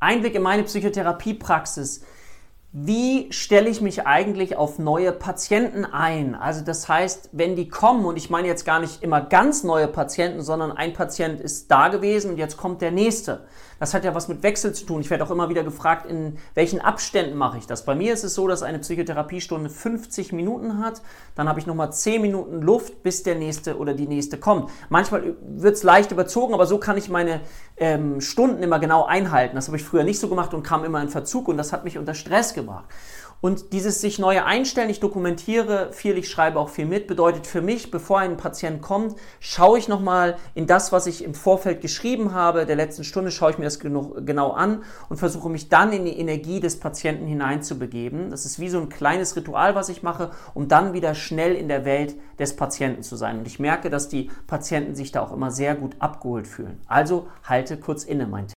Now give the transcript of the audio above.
Einblick in meine Psychotherapiepraxis. Wie stelle ich mich eigentlich auf neue Patienten ein? Also das heißt, wenn die kommen, und ich meine jetzt gar nicht immer ganz neue Patienten, sondern ein Patient ist da gewesen und jetzt kommt der nächste. Das hat ja was mit Wechsel zu tun. Ich werde auch immer wieder gefragt, in welchen Abständen mache ich das. Bei mir ist es so, dass eine Psychotherapiestunde 50 Minuten hat. Dann habe ich nochmal 10 Minuten Luft, bis der nächste oder die nächste kommt. Manchmal wird es leicht überzogen, aber so kann ich meine ähm, Stunden immer genau einhalten. Das habe ich früher nicht so gemacht und kam immer in Verzug und das hat mich unter Stress gebracht. Und dieses sich neue einstellen, ich dokumentiere viel, ich schreibe auch viel mit, bedeutet für mich, bevor ein Patient kommt, schaue ich nochmal in das, was ich im Vorfeld geschrieben habe, der letzten Stunde, schaue ich mir das genau an und versuche mich dann in die Energie des Patienten hineinzubegeben. Das ist wie so ein kleines Ritual, was ich mache, um dann wieder schnell in der Welt des Patienten zu sein. Und ich merke, dass die Patienten sich da auch immer sehr gut abgeholt fühlen. Also halte kurz inne, mein Tipp.